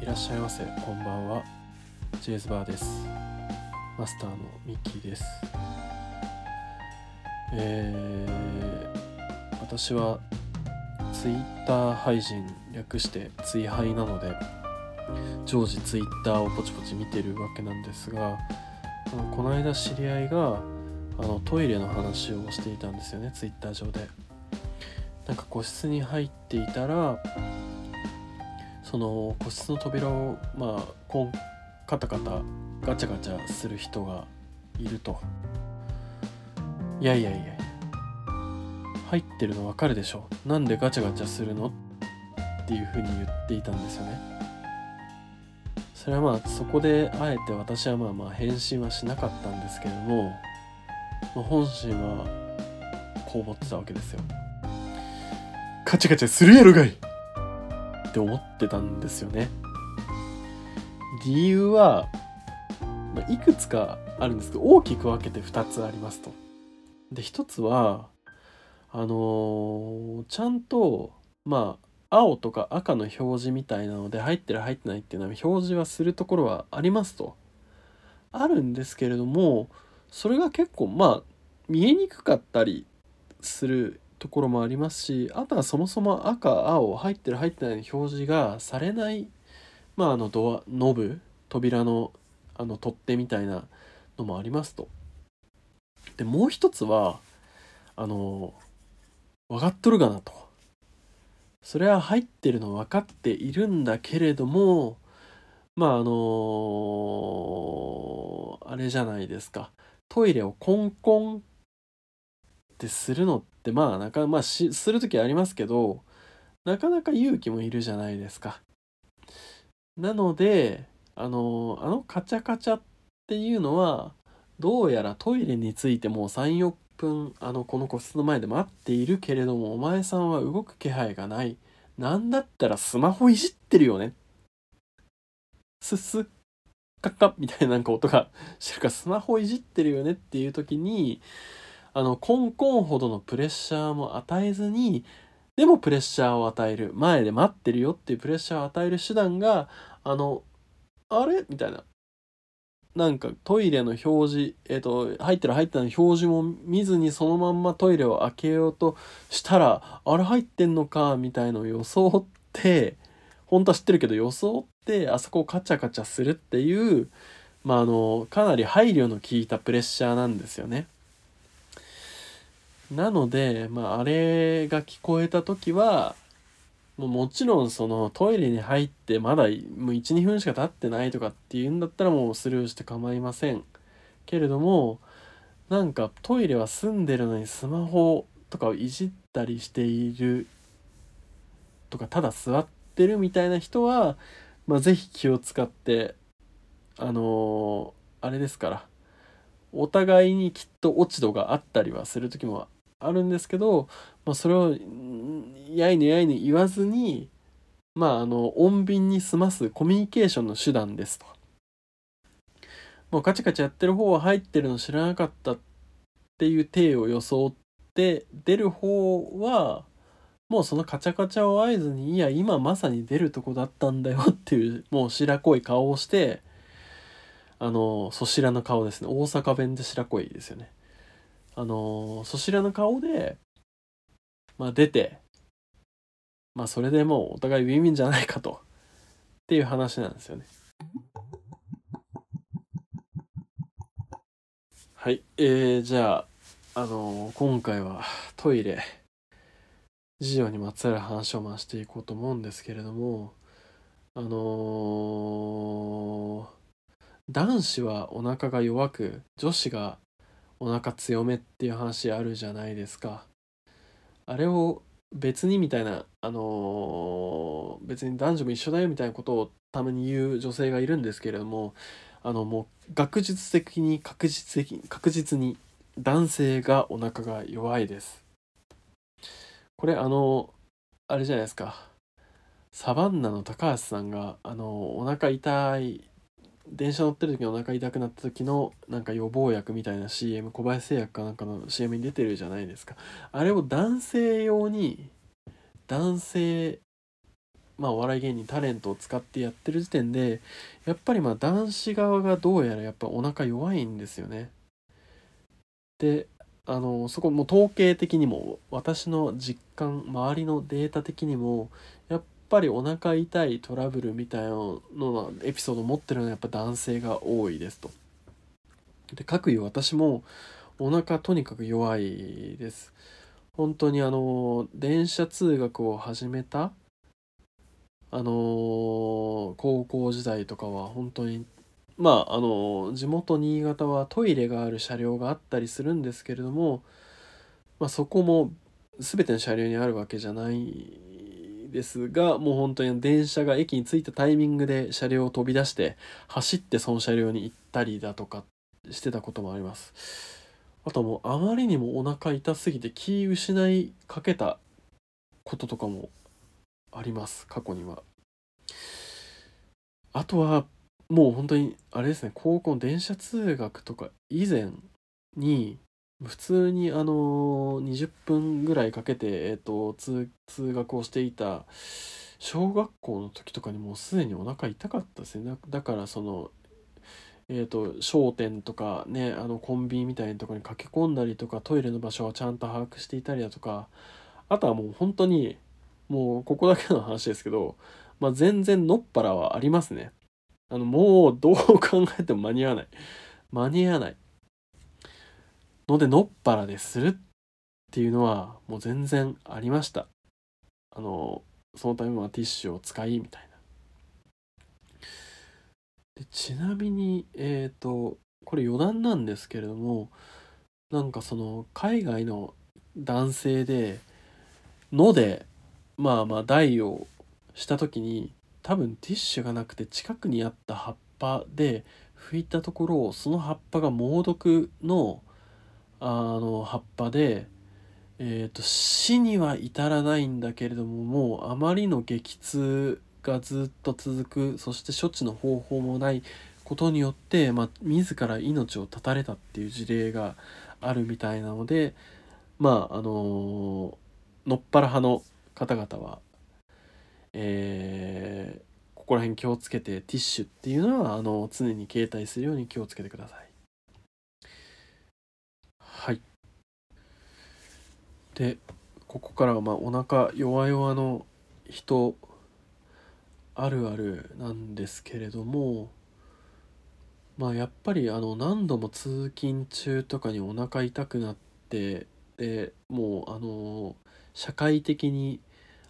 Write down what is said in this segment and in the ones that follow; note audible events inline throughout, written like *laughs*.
いらっしゃいませ。こんばんは。ジェイズバーです。マスターのミッキーです。えー、私はツイッター配信略してツイハイなので常時ツイッターをポチポチ見てるわけなんですがあのこの間知り合いがあのトイレの話をしていたんですよねツイッター上で。なんか個室に入っていたらその個室の扉をまあコンカタカタガチャガチャする人がいると。いやいやいや入ってるの分かるでしょ？なんでガチャガチャするの？っていうふうに言っていたんですよね。それはまあそこであえて私はまあまあ返信はしなかったんですけれども、ま、本心はこう思ってたわけですよ。ガチャガチャするやろがい！って思ってたんですよね。理由は、ま、いくつかあるんですけど大きく分けて2つありますと。で1つはあのー、ちゃんとまあ青とか赤の表示みたいなので入ってる入ってないっていうのは表示はするところはありますと。あるんですけれどもそれが結構まあ見えにくかったりするところもありますしあとはそもそも赤青入ってる入ってないの表示がされないまああのドアノブ扉のあの取っ手みたいなのもありますと。でもう一つはあの分かっとるがなと。それは入ってるの分かっているんだけれどもまああのあれじゃないですかトイレをコンコンってするのってまあなかまあする時ありますけどなかなか勇気もいるじゃないですか。なのであのあのカチャカチャっていうのはどうやらトイレについてもう34分あのこの個室の前で待っているけれどもお前さんは動く気配がないなんだったらスマホいじってるよねスッスッカッカッみたいななんか音がしてるからスマホいじってるよねっていう時にあのコンコンほどのプレッシャーも与えずにでもプレッシャーを与える前で待ってるよっていうプレッシャーを与える手段があのあれ？みたいな。なんかトイレの表示えっ、ー、と入ってる入ってない表示も見ずにそのまんまトイレを開けようとしたらあれ入ってんのか？みたいのを装って本当は知ってるけど装ってあそこをカチャカチャするっていうまああのかなり配慮の効いたプレッシャーなんですよね。なので、まあ、あれが聞こえた時はもうもちろんそのトイレに入ってまだ12分しか経ってないとかっていうんだったらもうスルーして構いません。けれどもなんかトイレは住んでるのにスマホとかをいじったりしているとかただ座ってるみたいな人は、まあ、是非気を使ってあのー、あれですからお互いにきっと落ち度があったりはする時もあるんですけど、まあ、それをやいねやいね言わずにまああの穏便に済ますコミュニケーションの手段ですと。もうカチカチやってる方は入ってるの知らなかったっていう体を装って出る方はもうそのカチャカチャを合図にいや今まさに出るとこだったんだよっていうもう白濃い顔をしてあのそしらの顔ですね大阪弁で白濃いですよねあのそしらの顔で、まあ、出て、まあ、それでもうお互いウィンウィンじゃないかとっていう話なんですよね。はい、えー、じゃあ、あの、今回はトイレ事情にまつわる話を回していこうと思うんですけれどもあのー、男子はお腹が弱く女子がお腹強めっていう話あるじゃないですか。あれを別にみたいな、あのー、別に男女も一緒だよみたいなことをたまに言う女性がいるんですけれども、あのもう学術的に確実的に確実に男性がお腹が弱いです。これあの、あれじゃないですか。サバンナの高橋さんが、あの、お腹痛い電車乗ってる時にお腹痛くなった時のなんか予防薬みたいな CM 小林製薬かなんかの CM に出てるじゃないですかあれを男性用に男性まあ、お笑い芸人タレントを使ってやってる時点でやっぱりまあ男子側がどうやらやっぱお腹弱いんですよね。であのそこも統計的にも私の実感周りのデータ的にもやっぱりお腹痛いトラブルみたいなののエピソード持ってるのはやっぱ男性が多いですと。で各いう私もお腹とにかく弱いです。本当にあの電車通学を始めたあの高校時代とかは本当にまああの地元新潟はトイレがある車両があったりするんですけれども、まあ、そこも全ての車両にあるわけじゃないですがもう本当に電車が駅に着いたタイミングで車両を飛び出して走ってその車両に行ったりだとかしてたこともあります。あともうあまりにもお腹痛すぎて気失いかけたこととかもあります過去には。あとはもう本当にあれですね高校の電車通学とか以前に普通にあの20分ぐらいかけて、えーと、通通学をしていた小学校の時とかにもうすでにお腹痛かったですね。だからそのえーと、商店とかねあのコンビニみたいなところに駆け込んだりとかトイレの場所をちゃんと把握していたりだとかあとはもう本当にもうここだけの話ですけど、まあ、全然のっぱらはありますね。あのもうどう考えても間に合わない。間に合わない。のでのっぱらでするっていうのはもう全然ありました。あのそのためにはティッシュを使いみたいな。でちなみに、えっ、ー、と、これ余談なんですけれども、なんかその海外の男性で、ので、まあまあ台をした時に、多分ティッシュがなくて近くにあった葉っぱで拭いたところを、その葉っぱが猛毒の、あの葉っぱで、えーと死には至らないんだけれどももうあまりの激痛がずっと続くそして処置の方法もないことによって、まあ、自ら命を絶たれたっていう事例があるみたいなのでまああののっぱら派の方々は、えー、ここら辺気をつけてティッシュっていうのはあの常に携帯するように気をつけてください。はい。でここからはまあお腹弱々の人あるあるなんですけれどもまあやっぱりあの何度も通勤中とかにお腹痛くなってでもうあの社会的に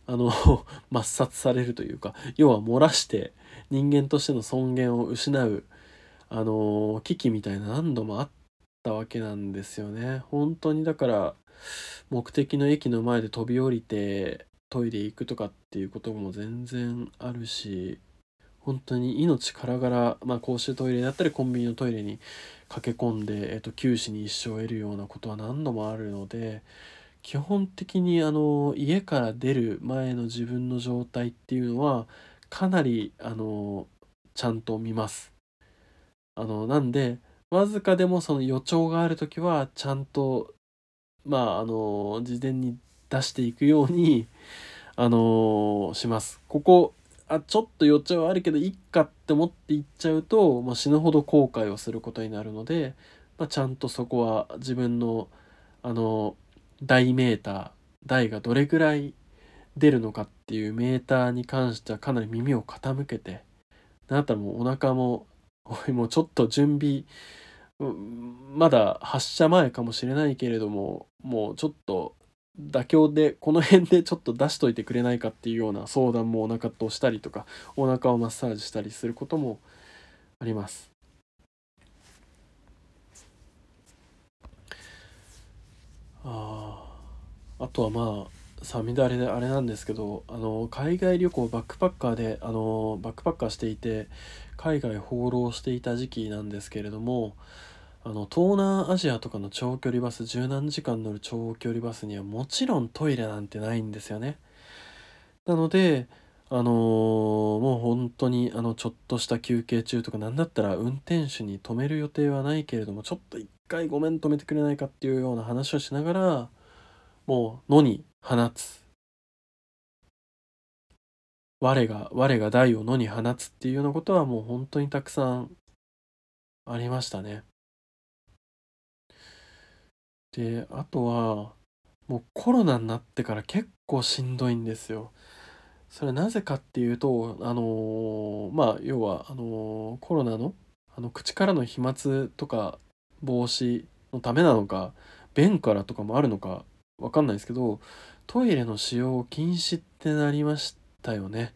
あの *laughs* 抹殺されるというか要は漏らして人間としての尊厳を失うあの危機みたいな何度もあったわけなんですよね。本当にだから目的の駅の前で飛び降りてトイレ行くとかっていうことも全然あるし本当に命からがら、まあ、公衆トイレだったりコンビニのトイレに駆け込んで、えっと、九死に一生を得るようなことは何度もあるので基本的にあの家から出る前の自分の状態っていうのはかなりあのちゃんと見ます。あのなんでわずかでもその予兆がある時はちゃんとまああの事前に出していくように、あの、します。ここ、あ、ちょっと予兆はあるけど、いっかって思っていっちゃうと、まあ、死ぬほど後悔をすることになるので、まあ、ちゃんとそこは自分の、あの、大メーター、大がどれぐらい出るのかっていうメーターに関してはかなり耳を傾けてあ、なたもうお腹も、おいもうちょっと準備、まだ発射前かもしれないけれども、もうちょっと妥協でこの辺でちょっと出しといてくれないかっていうような相談もお腹としたりとかお腹をマッサージしたりすることもあります。ああとはまあさみだれであれなんですけどあの海外旅行バックパッカーであのバックパッカーしていて海外放浪していた時期なんですけれどもあの東南アジアとかの長距離バス十何時間乗る長距離バスにはもちろんトイレなんてないんですよね。なのであのー、もう本当にあのちょっとした休憩中とか何だったら運転手に止める予定はないけれどもちょっと一回ごめん止めてくれないかっていうような話をしながらもう野に放つ我が我が大を野に放つっていうようなことはもう本当にたくさんありましたね。であとはもうコロナになってから結構しんどいんですよ。それはなぜかっていうとあのー、まあ要はあのー、コロナのあの口からの飛沫とか防止のためなのか便からとかもあるのかわかんないですけどトイレの使用禁止ってなりましたよね。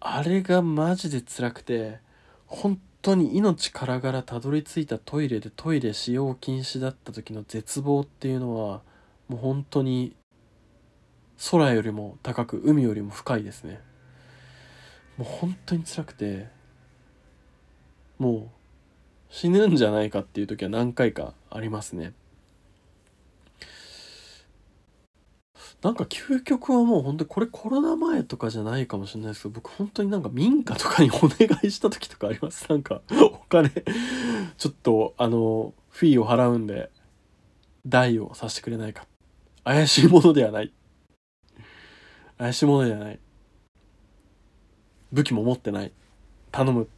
あれがマジで辛くて本当に命からがらたどり着いたトイレでトイレ使用禁止だった時の絶望っていうのはもう本当に空よりも高く海よりも深いですねもう本当に辛くてもう死ぬんじゃないかっていう時は何回かありますねなんか究極はもう本当にこれコロナ前とかじゃないかもしれないですけど僕本当になんか民家とかにお願いした時とかあります。*laughs* なんかお金ちょっとあのフィーを払うんで代をさせてくれないか。怪しいものではない。怪しいものではない。武器も持ってない。頼む。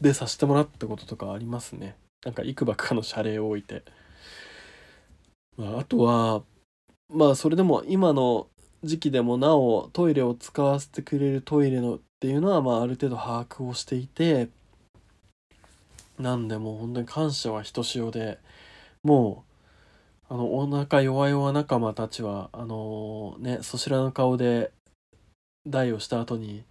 でさせてもらったこととかありますね。なんかいくばくかの謝礼を置いて、ま、あとはまあそれでも今の時期でもなおトイレを使わせてくれるトイレのっていうのはまあある程度把握をしていてなんでもう本当に感謝はひとしおでもうあのお腹弱々仲間たちはあのねそちらの顔で台をした後に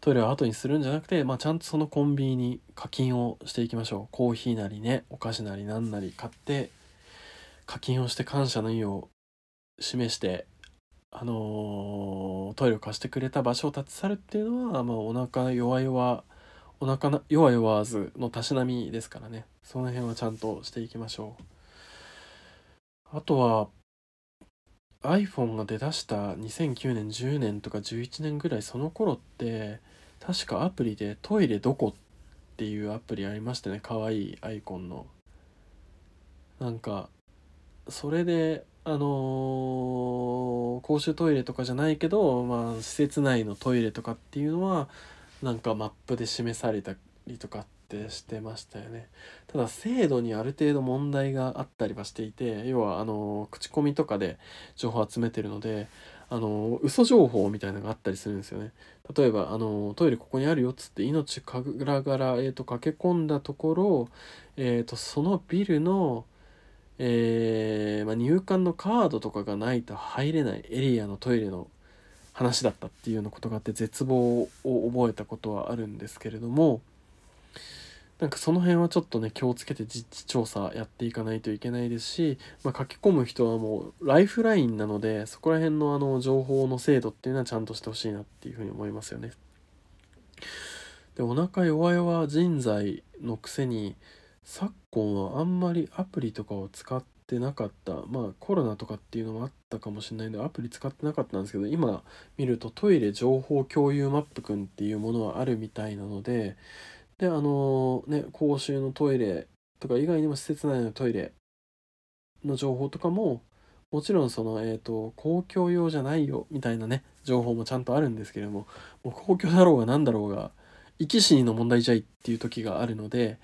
トイレを後にするんじゃなくて、まあ、ちゃんとそのコンビニに課金をしていきましょう。コーヒーなりねお菓子なり何なり買って課金をして感謝の意を示して、あのー、トイレを貸してくれた場所を立ち去るっていうのは、まあ、お腹弱々お腹な弱々ずのたしなみですからね。その辺はちゃんとしていきましょう。あとは iPhone が出だした2009年10年とか11年ぐらいその頃って確かアプリでトイレどこっていうアプリありましたね。かわいいアイコンの。なんかそれであのー、公衆トイレとかじゃないけど、まあ、施設内のトイレとかっていうのはなんかマップで示されたりとかってしてましたよね。ただ制度にある程度問題があったりはしていて要はあの口コミとかで情報を集めてるのであの嘘情報みたいなのがあったりするんですよね。例えばあのトイレここにあるよっつって命からがら、えーと、駆け込んだところ、えーとそのビルのえー、まあ、入館のカードとかがないと入れないエリアのトイレの話だったっていうようなことがあって絶望を覚えたことはあるんですけれどもなんかその辺はちょっとね気をつけて実地調査やっていかないといけないですし、まあ、書き込む人はもうライフラインなのでそこら辺のあの情報の精度っていうのはちゃんとしてほしいなっていうふうに思いますよね。でお腹弱々人材のくせに昨今はあんまりアプリとかを使ってなかった。まあコロナとかっていうのもあったかもしれないのでアプリ使ってなかったんですけど今見るとトイレ情報共有マップくんっていうものはあるみたいなのでであのね公衆のトイレとか以外にも施設内のトイレの情報とかももちろんその、えっ、ー、と、公共用じゃないよみたいなね、情報もちゃんとあるんですけれども、もう公共だろうが何だろうが、生き死にの問題じゃいっていう時があるので、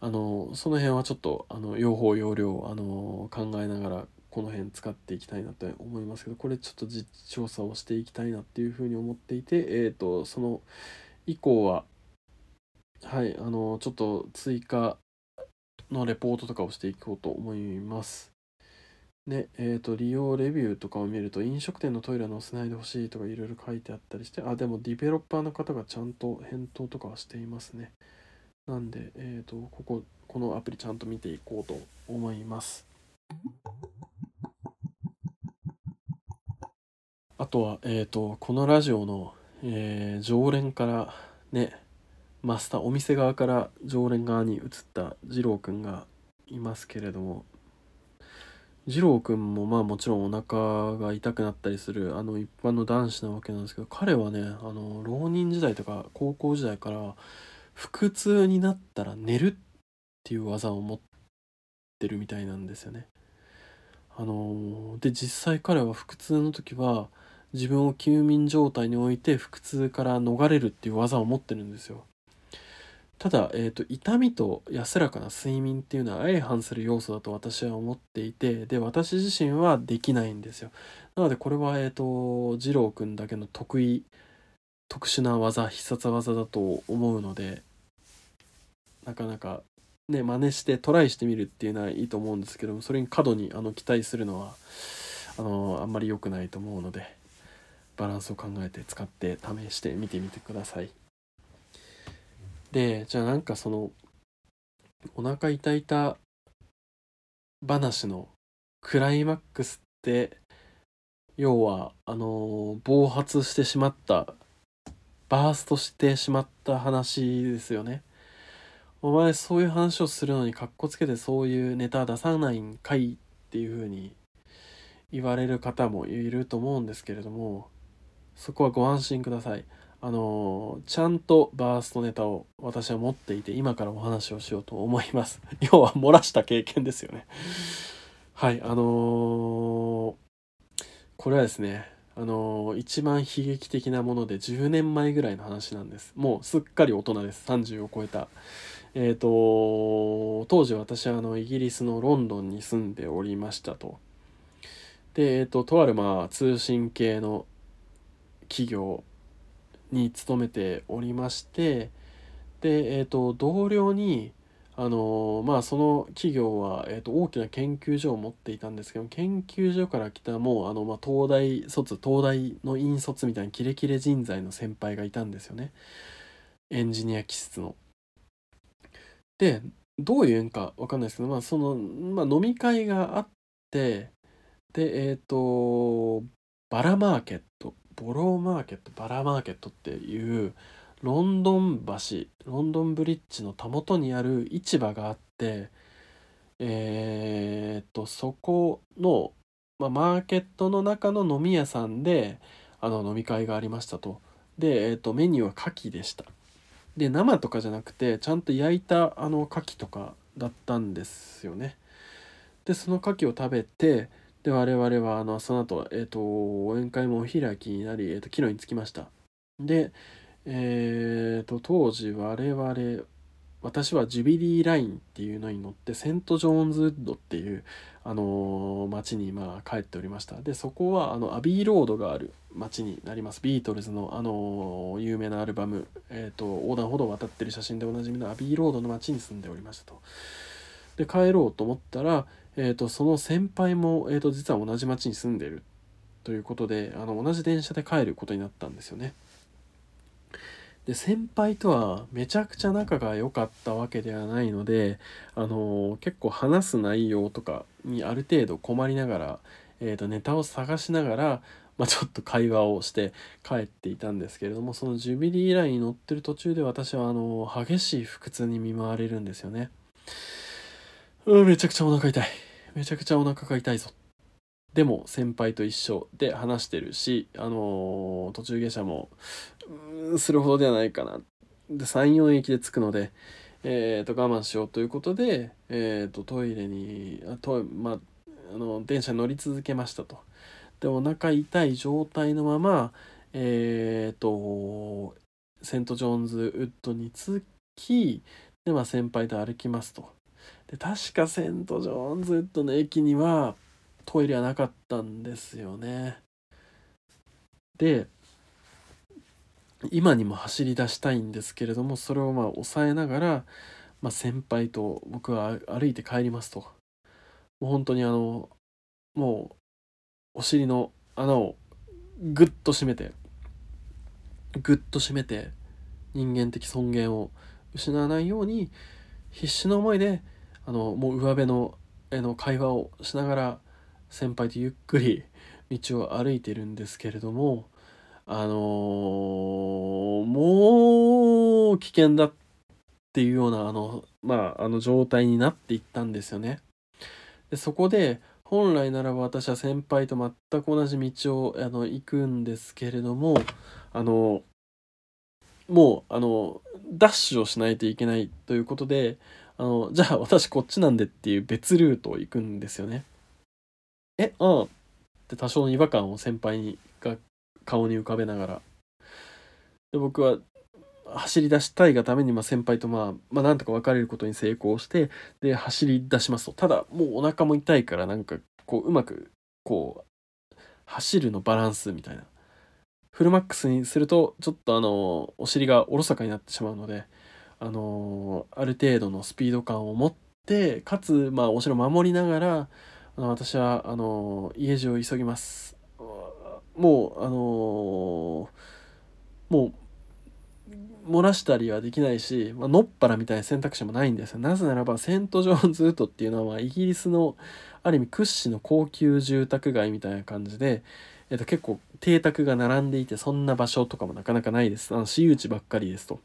あのその辺はちょっとあの用法用量あの考えながらこの辺使っていきたいなと思いますけどこれちょっと実地調査をしていきたいなっていうふうに思っていて、えーと、その以降ははいあのちょっと追加のレポートとかをしていこうと思います。で、えっ、ー、と、利用レビューとかを見ると、飲食店のトイレの載せないでほしいとかいろいろ書いてあったりして、あ、でもディベロッパーの方がちゃんと返答とかはしていますね。なんで、えっ、ー、と、ここ、このアプリちゃんと見ていこうと思います。あとは、えっ、ー、と、このラジオの、えー、常連からね、マスター、お店側から常連側に移った二郎くんがいますけれども、二郎くんもまあもちろんお腹が痛くなったりするあの一般の男子なわけなんですけど彼はねあの浪人時代とか高校時代から腹痛になったら寝るっていう技を持ってるみたいなんですよね。あので実際彼は腹痛の時は自分を休眠状態に置いて腹痛から逃れるっていう技を持ってるんですよ。ただ、えーと、痛みと安らかな睡眠っていうのは相反する要素だと私は思っていてで私自身はできないんですよなのでこれはえっ、ー、と二郎くんだけの得意特殊な技必殺技だと思うのでなかなかね真似してトライしてみるっていうのはいいと思うんですけどもそれに過度にあの期待するのはあのあんまり良くないと思うのでバランスを考えて使って試してみてみてください。でじゃあなんかそのお腹痛いた話のクライマックスって要はあの暴発してしまったバーストしてしまった話ですよね。お前そういう話をするのにかっこつけてそういうネタ出さないんかいっていうふうに言われる方もいると思うんですけれどもそこはご安心ください。あのちゃんとバーストネタを私は持っていて今からお話をしようと思います。*laughs* 要は漏らした経験ですよね。はいあのー、これはですねあのー、一番悲劇的なもので10年前ぐらいの話なんです。もうすっかり大人です。30を超えた。え、ー、と当時私はあのイギリスのロンドンに住んでおりましたとでえっ、ととあるまあ通信系の企業に勤めておりましてで、えーと、同僚にあのまあその企業は、えーと、大きな研究所を持っていたんですけど研究所から来たもうあの、まあ、東大卒東大の院卒みたいなキレキレ人材の先輩がいたんですよねエンジニア気質の。でどういう縁か分かんないですけど、まあそのまあ、飲み会があってでえっ、ー、とバラマーケットボローマーケットバラマーケットっていうロンドン橋ロンドンブリッジのたもとにある市場があってえー、とそこの、まあ、マーケットの中の飲み屋さんであの飲み会がありましたと。で、えー、とメニューは牡蠣でした。で生とかじゃなくてちゃんと焼いたあの牡蠣とかだったんですよねでその牡蠣を食べてで、我々は、あの、その後、え、ー、と、宴会もお開きになり、え、ー、と、帰路に着きました。で、えっ、ー、と、当時、我々、私はジュビリーラインっていうのに乗って、セント・ジョーンズウッドっていう、あの町に、まあ、帰っておりました。で、そこは、あの、アビーロードがある町になります。ビートルズの、あの有名なアルバム、えっ、と、横断歩道を渡ってる写真でおなじみのアビーロードの町に住んでおりましたと。で、帰ろうと思ったら、えーと、その先輩も、えーと、実は同じ町に住んでるということであの同じ電車で帰ることになったんですよね。で先輩とはめちゃくちゃ仲が良かったわけではないので、あのー、結構話す内容とかにある程度困りながら、えーと、ネタを探しながら、まあ、ちょっと会話をして帰っていたんですけれどもそのジュビリーラインに乗ってる途中で私はあのー、激しい腹痛に見舞われるんですよね。うんめちゃくちゃお腹痛い。めちゃくちゃお腹が痛いぞ。でも先輩と一緒で話してるし、あのー、途中下車も、するほどではないかな。で、3、4駅で着くので、えー、と我慢しようということで、えー、とトイレにあと、まあ、あの電車に乗り続けましたと。でお腹痛い状態のまま、えっ、ー、とセント・ジョーンズウッドに着きで、まあ、先輩と歩きますと。で確かセント・ジョーンズウッドの駅にはトイレはなかったんですよね。で今にも走り出したいんですけれどもそれをまあ抑えながら、まあ、先輩と僕は歩いて帰りますと。もう本当にあのもうお尻の穴をぐっと締めてぐっと締めて人間的尊厳を失わないように必死の思いであのもう上辺のへの会話をしながら先輩とゆっくり道を歩いてるんですけれどもあのー、もう危険だっていうようなあのまああの状態になっていったんですよね。でそこで本来ならば私は先輩と全く同じ道をあの行くんですけれどもあのもうあのダッシュをしないといけないということであの、じゃあ私こっちなんでっていう別ルートを行くんですよね。え、ああって多少の違和感を先輩にが顔に浮かべながら。で僕は走り出したいがために、ま、先輩と、まあ、まあなんとか別れることに成功してで走り出しますと。ただもうお腹も痛いからなんかこううまくこう走るのバランスみたいな。フルマックスにするとちょっとあのお尻がおろそかになってしまうのであのある程度のスピード感を持ってかつまあお城守りながらあの私はあの家路を急ぎますもうあのもう漏らしたりはできないし、まあのっぱらみたいな選択肢もないんですよ。なぜならば、セント・ジョーンズ・ウッドっていうのは、イギリスの、ある意味屈指の高級住宅街みたいな感じで、えっと、結構邸宅が並んでいて、そんな場所とかもなかなかないです。あの私有地ばっかりですと。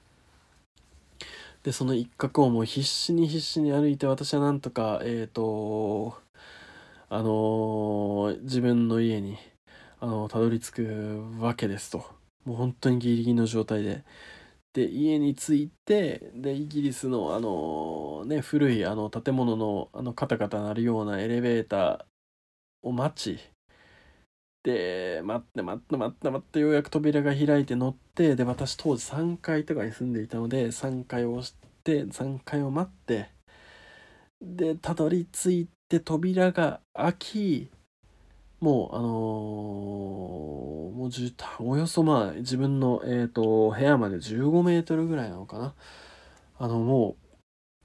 で、その一角をもう必死に必死に歩いて、私はなんとか、えっ、ー、と、あの、自分の家に、あのたどり着くわけですと。もう本当にギリギリの状態で。で家に着いてでイギリスのあのね古いあの建物のあのカタカタ鳴るようなエレベーターを待ちで待って待って待って待ってようやく扉が開いて乗ってで私当時3階とかに住んでいたので3階を押して3階を待ってでたどり着いてて扉が開きもうあのー、もうじおよそまあ自分の、えーと、部屋まで15メートルぐらいなのかな。あのも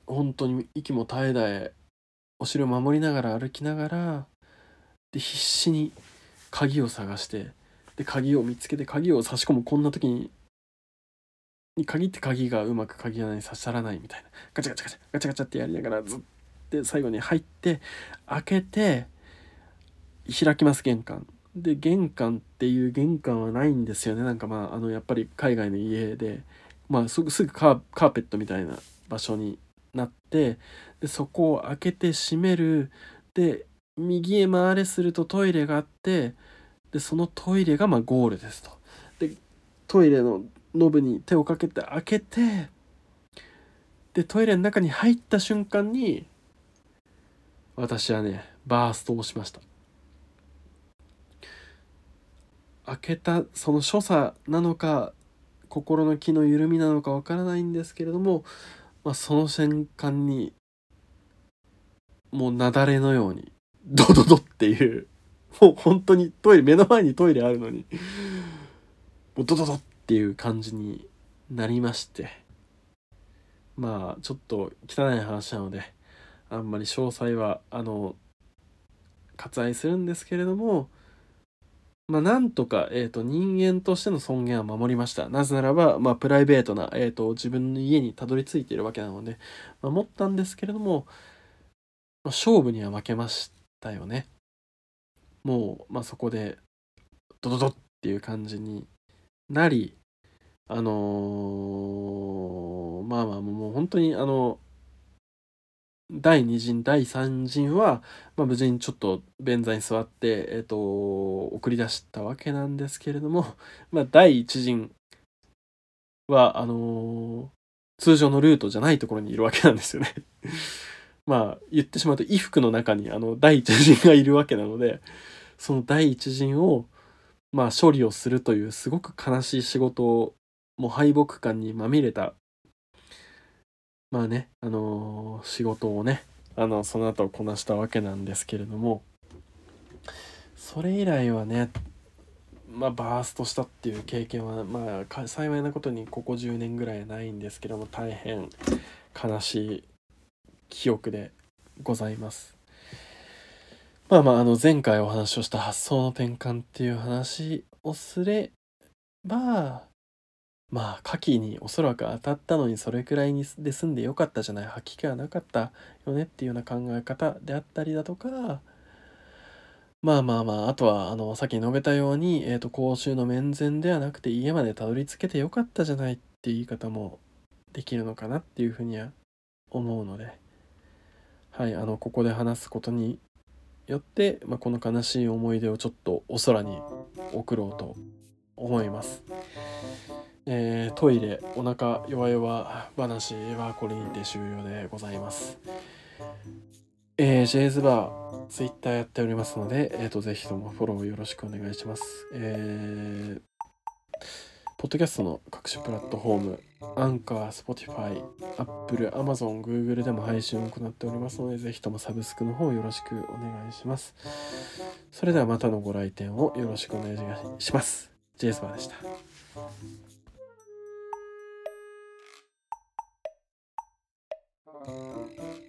う本当に息も絶え絶えお城を守りながら歩きながらで必死に鍵を探してで鍵を見つけて鍵を差し込むこんな時にに限って鍵がうまく鍵穴に刺さらないみたいな。ガチャガチャガチャガチャガチャってやりながらずっと最後に入って開けて開きます玄関。で玄関っていう玄関はないんですよね。なんかまああのやっぱり海外の家で。まあすぐすぐカーペットみたいな場所になってでそこを開けて閉める。で右へ回れするとトイレがあってでそのトイレがまゴールですと。でトイレのノブに手をかけて開けてでトイレの中に入った瞬間に私はねバーストをしました。開けたその所作なのか心の気の緩みなのかわからないんですけれども、まあ、その瞬間にもう雪崩のようにドドドっていうもう本当にトイレ目の前にトイレあるのにもうドドドっていう感じになりまして。まあちょっと汚い話なのであんまり詳細はあの割愛するんですけれどもまあ、なんとか、えーと、人間としての尊厳は守りました。なぜならば、まあ、プライベートな、えーと、自分の家にたどり着いているわけなので、守ったんですけれども、まあ、勝負には負けましたよね。もう、まあ、そこで、ドドドっていう感じになり、あのー、まあまあ、もう本当に、あの、第2陣第3陣は、まあ、無事にちょっと便座に座って、えーと、送り出したわけなんですけれども、*laughs* まあ、第1陣はあのー、通常のルートじゃないところにいるわけなんですよね。*laughs* まあ言ってしまうと衣服の中にあの第1陣がいるわけなのでその第1陣をまあ処理をするというすごく悲しい仕事をもう敗北感にまみれたまあね、あのー、仕事をね、あの、その後こなしたわけなんですけれども、それ以来はね、まあ、バーストしたっていう経験は、まあ、幸いなことにここ10年ぐらいないんですけども、大変悲しい記憶でございます。まあまあ、あの、前回お話をした発想の転換っていう話をすれば、まあ、牡蠣におそらく当たったのにそれくらいにで済んでよかったじゃない、吐き気はなかったよねっていうような考え方であったりだとか、まあまあまあ、あとは、あの、さっき述べたように、えっ、ー、と、公衆の面前ではなくて家までたどり着けてよかったじゃないっていう言い方もできるのかなっていうふうには思うので、はい、あの、ここで話すことによって、まあ、この悲しい思い出をちょっとお空に送ろうと思います。えー、トイレお腹弱々話はこれにて終了でございますえー、 J's Bar、ツイッターやっておりますので、えっ、ー、と、ぜひともフォローよろしくお願いします。えー、ポッドキャストの各種プラットフォーム、アンカー、 Spotify、アップル、アマゾン、グーグルでも配信を行っておりますので、ぜひともサブスクの方よろしくお願いします。それではまたのご来店をよろしくお願いします。ジェイスバーでした。Uh...